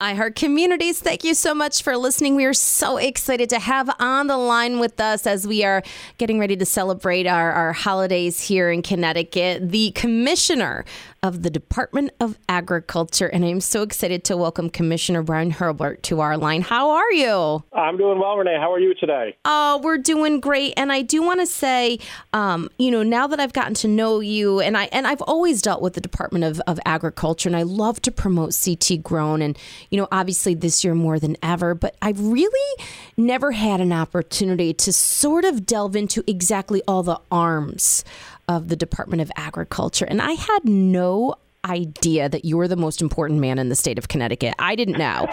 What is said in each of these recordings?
iHeart Communities, thank you so much for listening. We are so excited to have on the line with us as we are getting ready to celebrate our, our holidays here in Connecticut, the Commissioner of the Department of Agriculture. And I'm so excited to welcome Commissioner Bryan Hurlburt to our line. How are you? I'm doing well, Renee. How are you today? Oh, we're doing great. And I do want to say, um, you know, now that I've gotten to know you, and I and I've always dealt with the Department of, of Agriculture, and I love to promote CT Grown and you know, obviously this year more than ever, but I've really never had an opportunity to sort of delve into exactly all the arms of the Department of Agriculture. And I had no idea that you were the most important man in the state of Connecticut. I didn't know.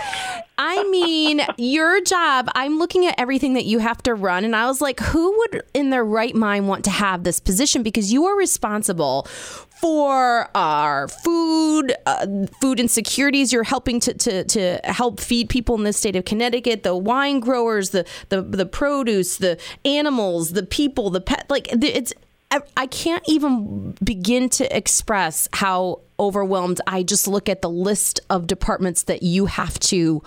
I mean, your job, I'm looking at everything that you have to run, and I was like, who would in their right mind want to have this position? Because you are responsible for our food, uh, food insecurities. You're helping to, to, to help feed people in the state of Connecticut, the wine growers, the, the, the produce, the animals, the people, the pet. Like, it's I can't even begin to express how overwhelmed I just look at the list of departments that you have to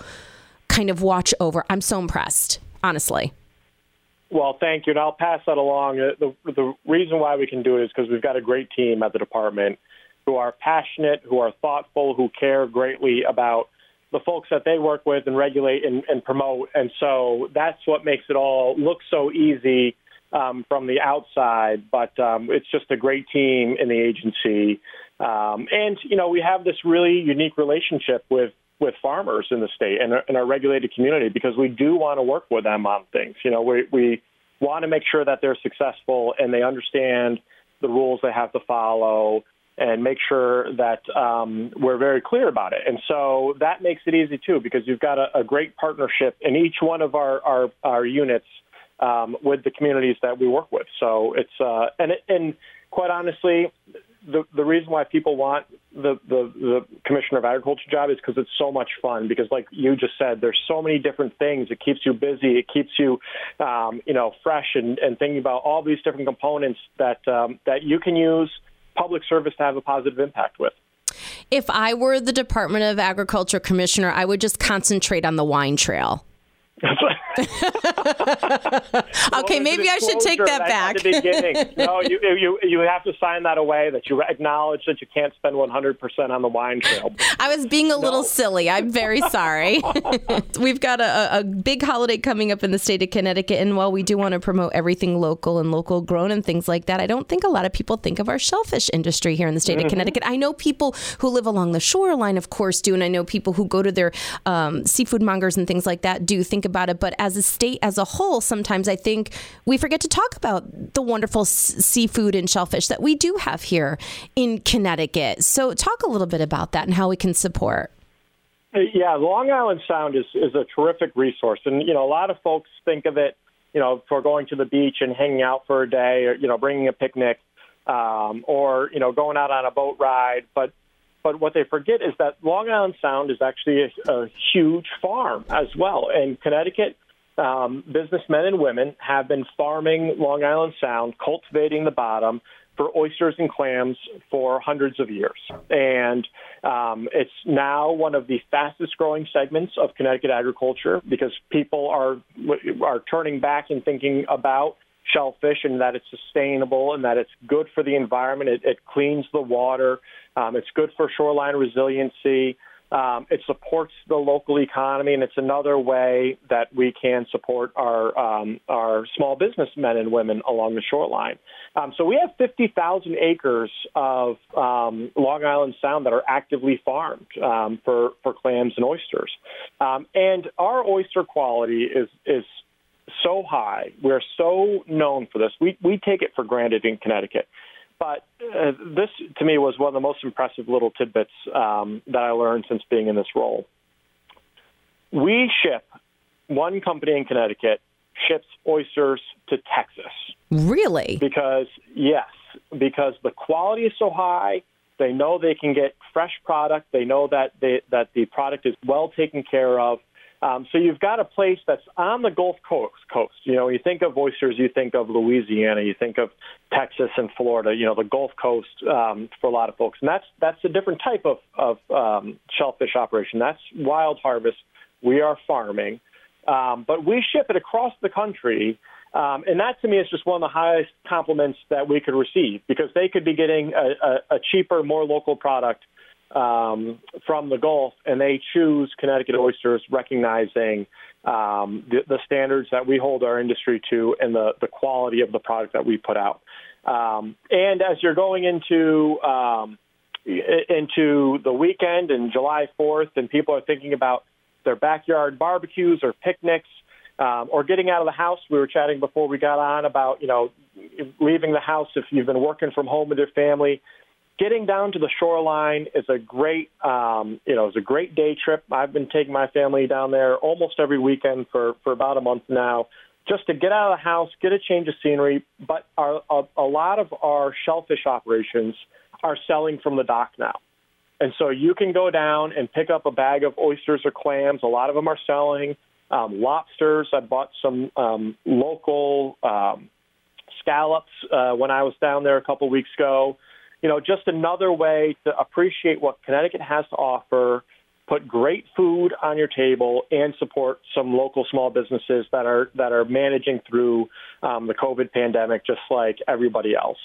kind of watch over. I'm so impressed, honestly. Well, thank you, and I'll pass that along. Uh, the, the reason why we can do it is because we've got a great team at the department who are passionate, who are thoughtful, who care greatly about the folks that they work with and regulate and, and promote. And so that's what makes it all look so easy um, from the outside, but um, it's just a great team in the agency. Um, and, you know, we have this really unique relationship with, with farmers in the state and in our regulated community because we do want to work with them on things. You know, we, we want to make sure that they're successful and they understand the rules they have to follow and make sure that um, we're very clear about it. And so that makes it easy too, because you've got a, a great partnership in each one of our, our, our units um, with the communities that we work with. So it's uh, and and quite honestly, the the reason why people want the the, the commissioner of agriculture job is because it's so much fun. Because like you just said, there's so many different things. It keeps you busy. It keeps you, um, you know, fresh and, and thinking about all these different components that um, that you can use public service to have a positive impact with. If I were the Department of Agriculture commissioner, I would just concentrate on the wine trail. okay, maybe I should take that back. At the beginning, no, you, you you have to sign that away that you acknowledge that you can't spend 100 percent on the wine trail. I was being a no. little silly. I'm very sorry. We've got a, a big holiday coming up in the state of Connecticut, and while we do want to promote everything local and local grown and things like that, I don't think a lot of people think of our shellfish industry here in the state mm-hmm. of Connecticut. I know people who live along the shoreline, of course, do, and I know people who go to their um, seafood mongers and things like that do think about it, but as a state as a whole, sometimes I think we forget to talk about the wonderful s- seafood and shellfish that we do have here in Connecticut. So, talk a little bit about that and how we can support. Yeah, Long Island Sound is, is a terrific resource. And, you know, a lot of folks think of it, you know, for going to the beach and hanging out for a day or, you know, bringing a picnic um, or, you know, going out on a boat ride. But but what they forget is that Long Island Sound is actually a, a huge farm as well. And Connecticut um, businessmen and women have been farming Long Island Sound, cultivating the bottom for oysters and clams for hundreds of years. And um, it's now one of the fastest growing segments of Connecticut agriculture because people are are turning back and thinking about shellfish and that it's sustainable and that it's good for the environment. It, it cleans the water. Um, it's good for shoreline resiliency. Um, it supports the local economy, and it's another way that we can support our um, our small business men and women along the shoreline. Um, so we have 50,000 acres of um, Long Island Sound that are actively farmed um, for for clams and oysters, um, and our oyster quality is is so high. We're so known for this. We we take it for granted in Connecticut. But uh, this, to me, was one of the most impressive little tidbits um, that I learned since being in this role. We ship, one company in Connecticut ships oysters to Texas. Really? Because, yes, because the quality is so high. They know they can get fresh product. They know that they, that the product is well taken care of. Um, so you've got a place that's on the Gulf Coast. Coast. You know, you think of oysters, you think of Louisiana, you think of Texas and Florida. You know, the Gulf Coast um, for a lot of folks, and that's that's a different type of of um, shellfish operation. That's wild harvest. We are farming, um, but we ship it across the country. Um, and that to me is just one of the highest compliments that we could receive because they could be getting a, a, a cheaper, more local product um, from the Gulf, and they choose Connecticut oysters, recognizing um, the, the, standards that we hold our industry to and the, the quality of the product that we put out. Um, and as you're going into um, into the weekend and July 4th, and people are thinking about their backyard barbecues or picnics. Um, or getting out of the house. We were chatting before we got on about, you know, leaving the house if you've been working from home with your family getting down to the shoreline is a great, um, you know, it's a great day trip. I've been taking my family down there almost every weekend for for about a month now, just to get out of the house, get a change of scenery. But our, a, a lot of our shellfish operations are selling from the dock now. And so you can go down and pick up a bag of oysters or clams. A lot of them are selling um, lobsters. I bought some um, local um, scallops uh, when I was down there a couple weeks ago you know, just another way to appreciate what Connecticut has to offer, put great food on your table, and support some local small businesses that are that are managing through um, the COVID pandemic, just like everybody else.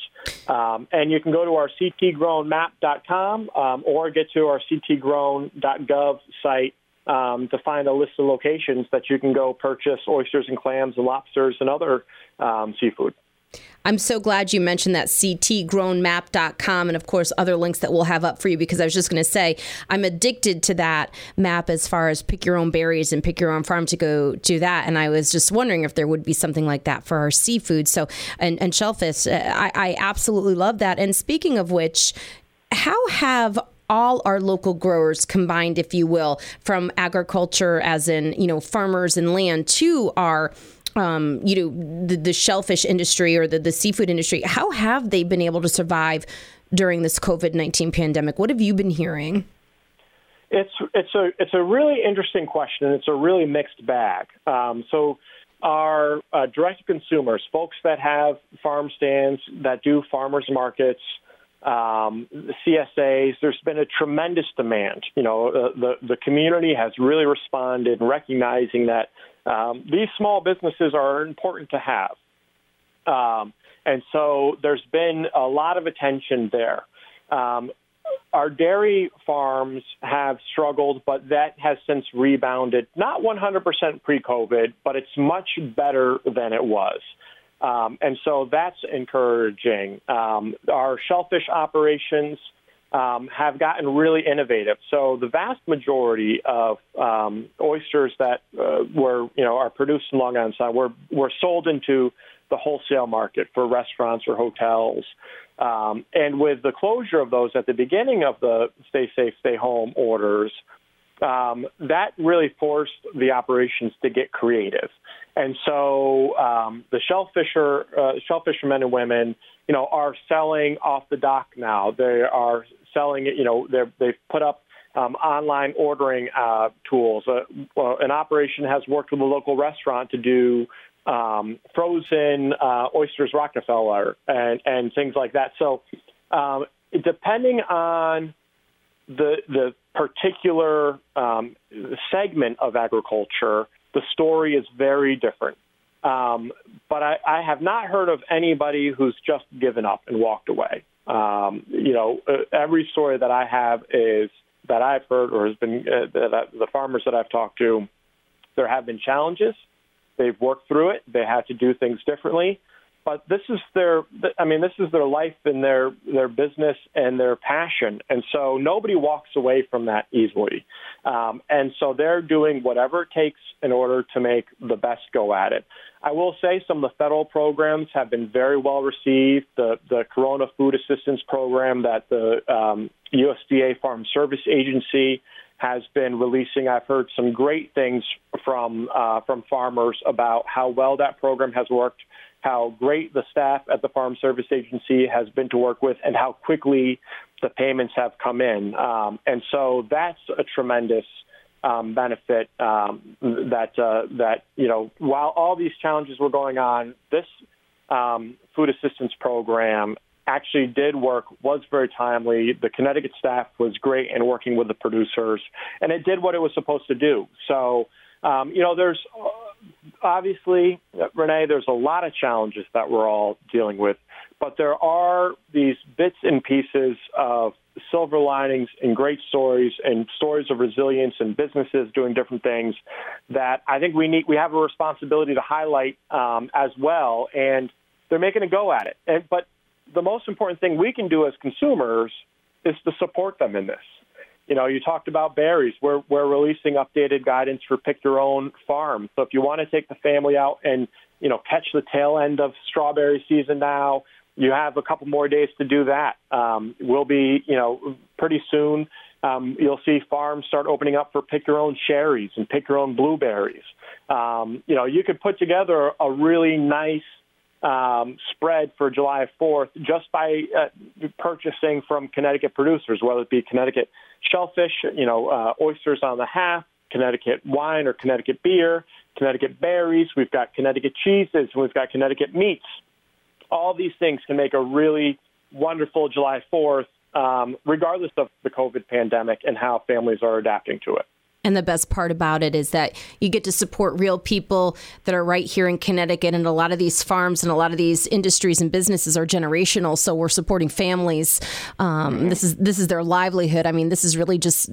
Um, and you can go to our ctgrownmap.com um, or get to our ctgrown.gov site um, to find a list of locations that you can go purchase oysters and clams and lobsters and other um, seafood. I'm so glad you mentioned that ctgrownmap.com and of course other links that we'll have up for you because I was just going to say I'm addicted to that map as far as pick your own berries and pick your own farm to go do that. And I was just wondering if there would be something like that for our seafood. So and, and shellfish uh, I, I absolutely love that. And speaking of which how have all our local growers combined, if you will, from agriculture, as in you know farmers and land, to our um, you know, the, the shellfish industry or the, the seafood industry, how have they been able to survive during this COVID 19 pandemic? What have you been hearing? It's, it's, a, it's a really interesting question. And it's a really mixed bag. Um, so, our uh, direct consumers, folks that have farm stands, that do farmers markets, um, CSAs, there's been a tremendous demand. You know, uh, the the community has really responded, recognizing that um, these small businesses are important to have. Um, and so there's been a lot of attention there. Um, our dairy farms have struggled, but that has since rebounded. Not 100% pre COVID, but it's much better than it was. Um, and so that's encouraging. Um, our shellfish operations um, have gotten really innovative. So the vast majority of um, oysters that uh, were, you know, are produced in Long Island Sound were were sold into the wholesale market for restaurants or hotels. Um, and with the closure of those at the beginning of the stay safe, stay home orders, um, that really forced the operations to get creative. And so um, the shellfisher, uh, shellfishermen and women, you know, are selling off the dock now. They are selling it. You know, they've put up um, online ordering uh, tools. Uh, well, an operation has worked with a local restaurant to do um, frozen uh, oysters Rockefeller and, and things like that. So, um, depending on the the particular um, segment of agriculture, the story is very different. Um, but I, I have not heard of anybody who's just given up and walked away. Um, you know, uh, every story that I have is that I've heard or has been uh, that the farmers that I've talked to, there have been challenges. They've worked through it. They had to do things differently. But this is their, I mean, this is their life and their their business and their passion, and so nobody walks away from that easily. Um, and so they're doing whatever it takes in order to make the best go at it. I will say some of the federal programs have been very well received. The the Corona Food Assistance Program that the um, USDA Farm Service Agency has been releasing. I've heard some great things from uh, from farmers about how well that program has worked, how great the staff at the Farm Service Agency has been to work with, and how quickly the payments have come in. Um, and so that's a tremendous um, benefit um, that uh, that you know while all these challenges were going on, this um, food assistance program actually did work, was very timely. The Connecticut staff was great in working with the producers, and it did what it was supposed to do. So, um, you know, there's obviously, Renee, there's a lot of challenges that we're all dealing with, but there are these bits and pieces of silver linings and great stories and stories of resilience and businesses doing different things that I think we need. We have a responsibility to highlight um, as well, and they're making a go at it. And but the most important thing we can do as consumers is to support them in this. You know, you talked about berries. We're we're releasing updated guidance for pick your own farm. So if you want to take the family out and you know catch the tail end of strawberry season now, you have a couple more days to do that. Um, we'll be you know pretty soon. Um, you'll see farms start opening up for pick your own cherries and pick your own blueberries. Um, you know, you could put together a really nice um, spread for July 4th just by uh, purchasing from Connecticut producers, whether it be Connecticut shellfish, you know, uh, oysters on the half, Connecticut wine or Connecticut beer, Connecticut berries. We've got Connecticut cheeses, we've got Connecticut meats. All these things can make a really wonderful July 4th, um, regardless of the COVID pandemic and how families are adapting to it. And the best part about it is that you get to support real people that are right here in Connecticut. And a lot of these farms and a lot of these industries and businesses are generational. So we're supporting families. Um, this is this is their livelihood. I mean, this is really just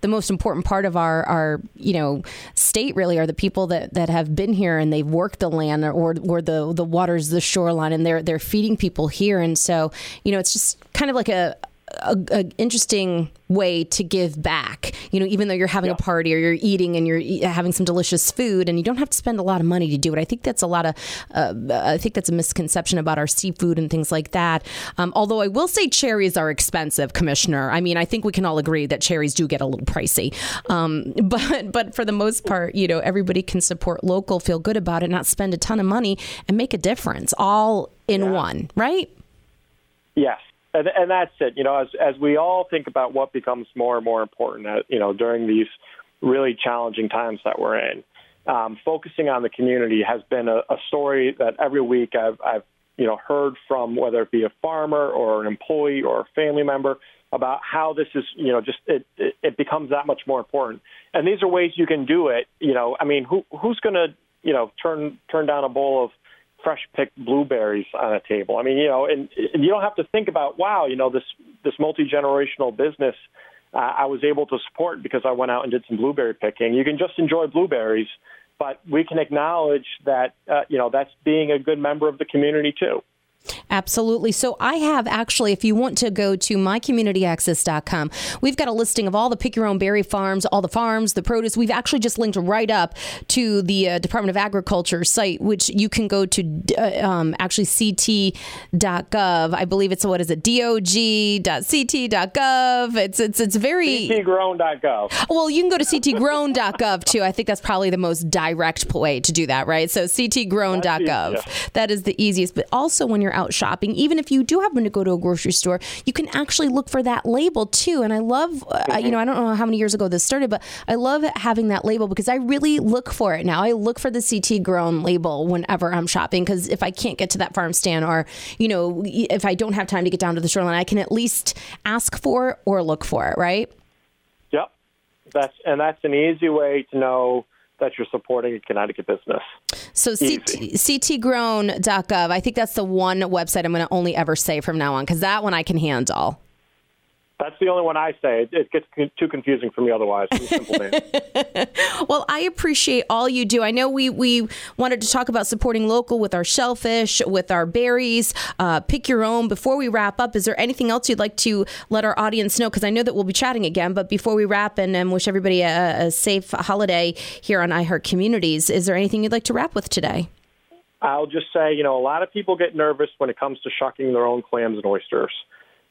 the most important part of our, our you know state really are the people that, that have been here and they've worked the land or or the the waters the shoreline and they're they're feeding people here and so you know it's just kind of like a a, a, interesting way to give back. You know, even though you're having yeah. a party or you're eating and you're having some delicious food, and you don't have to spend a lot of money to do it. I think that's a lot of. Uh, I think that's a misconception about our seafood and things like that. Um, although I will say cherries are expensive, Commissioner. I mean, I think we can all agree that cherries do get a little pricey. Um, but but for the most part, you know, everybody can support local, feel good about it, not spend a ton of money, and make a difference all in yeah. one, right? Yes, and, and that's it. You know, as as we all think about what becomes more and more important, uh, you know, during these really challenging times that we're in, um, focusing on the community has been a, a story that every week I've I've you know heard from whether it be a farmer or an employee or a family member about how this is you know just it it, it becomes that much more important. And these are ways you can do it. You know, I mean, who who's going to you know turn turn down a bowl of fresh picked blueberries on a table. I mean, you know, and, and you don't have to think about, wow, you know, this this multi generational business uh, I was able to support because I went out and did some blueberry picking. You can just enjoy blueberries, but we can acknowledge that, uh, you know, that's being a good member of the community too. Absolutely. So I have actually, if you want to go to mycommunityaccess.com, we've got a listing of all the pick your own berry farms, all the farms, the produce. We've actually just linked right up to the uh, Department of Agriculture site, which you can go to uh, um, actually ct.gov. I believe it's what is it? dog.ct.gov. It's it's it's very ctgrown.gov. Well, you can go to ctgrown.gov too. I think that's probably the most direct way to do that, right? So ctgrown.gov. That is the easiest. But also when you're out shopping, even if you do happen to go to a grocery store, you can actually look for that label too. And I love, uh, you know, I don't know how many years ago this started, but I love having that label because I really look for it now. I look for the CT grown label whenever I'm shopping because if I can't get to that farm stand or, you know, if I don't have time to get down to the shoreline, I can at least ask for it or look for it, right? Yep. That's and that's an easy way to know that you're supporting a Connecticut business. So CT, ctgrown.gov, I think that's the one website I'm going to only ever say from now on because that one I can handle. That's the only one I say. It gets too confusing for me otherwise. well, I appreciate all you do. I know we, we wanted to talk about supporting local with our shellfish, with our berries. Uh, pick your own. Before we wrap up, is there anything else you'd like to let our audience know? Because I know that we'll be chatting again, but before we wrap and, and wish everybody a, a safe holiday here on iHeart Communities, is there anything you'd like to wrap with today? I'll just say, you know, a lot of people get nervous when it comes to shucking their own clams and oysters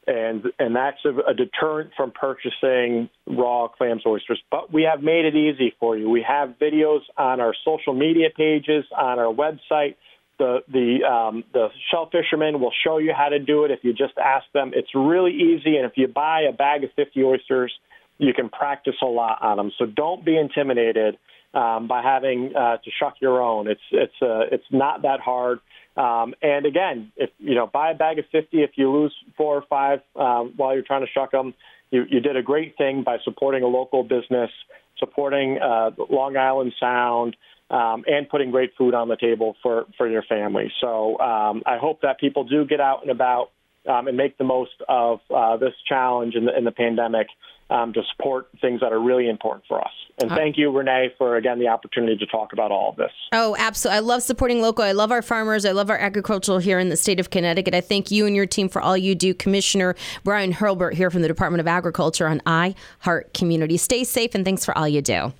and and that's a, a, deterrent from purchasing raw clams oysters. But we have made it easy for you. We have videos on our social media pages, on our website. The the um, the shell fishermen will show you how to do it if you just ask them. It's really easy, and if you buy a bag of 50 oysters, you can practice a lot on them. So don't be intimidated um, by having uh, to shuck your own. It's it's uh, it's not that hard. Um, and again, if you know, buy a bag of 50. If you lose four or five um, while you're trying to shuck them, you, you did a great thing by supporting a local business, supporting uh, Long Island Sound, um, and putting great food on the table for for your family. So um, I hope that people do get out and about um, and make the most of uh, this challenge in the, in the pandemic um, to support things that are really important for us. And thank you, Renee, for again the opportunity to talk about all of this. Oh, absolutely. I love supporting local. I love our farmers. I love our agricultural here in the state of Connecticut. I thank you and your team for all you do. Commissioner Bryan Hurlburt here from the Department of Agriculture on I Heart Community. Stay safe and thanks for all you do.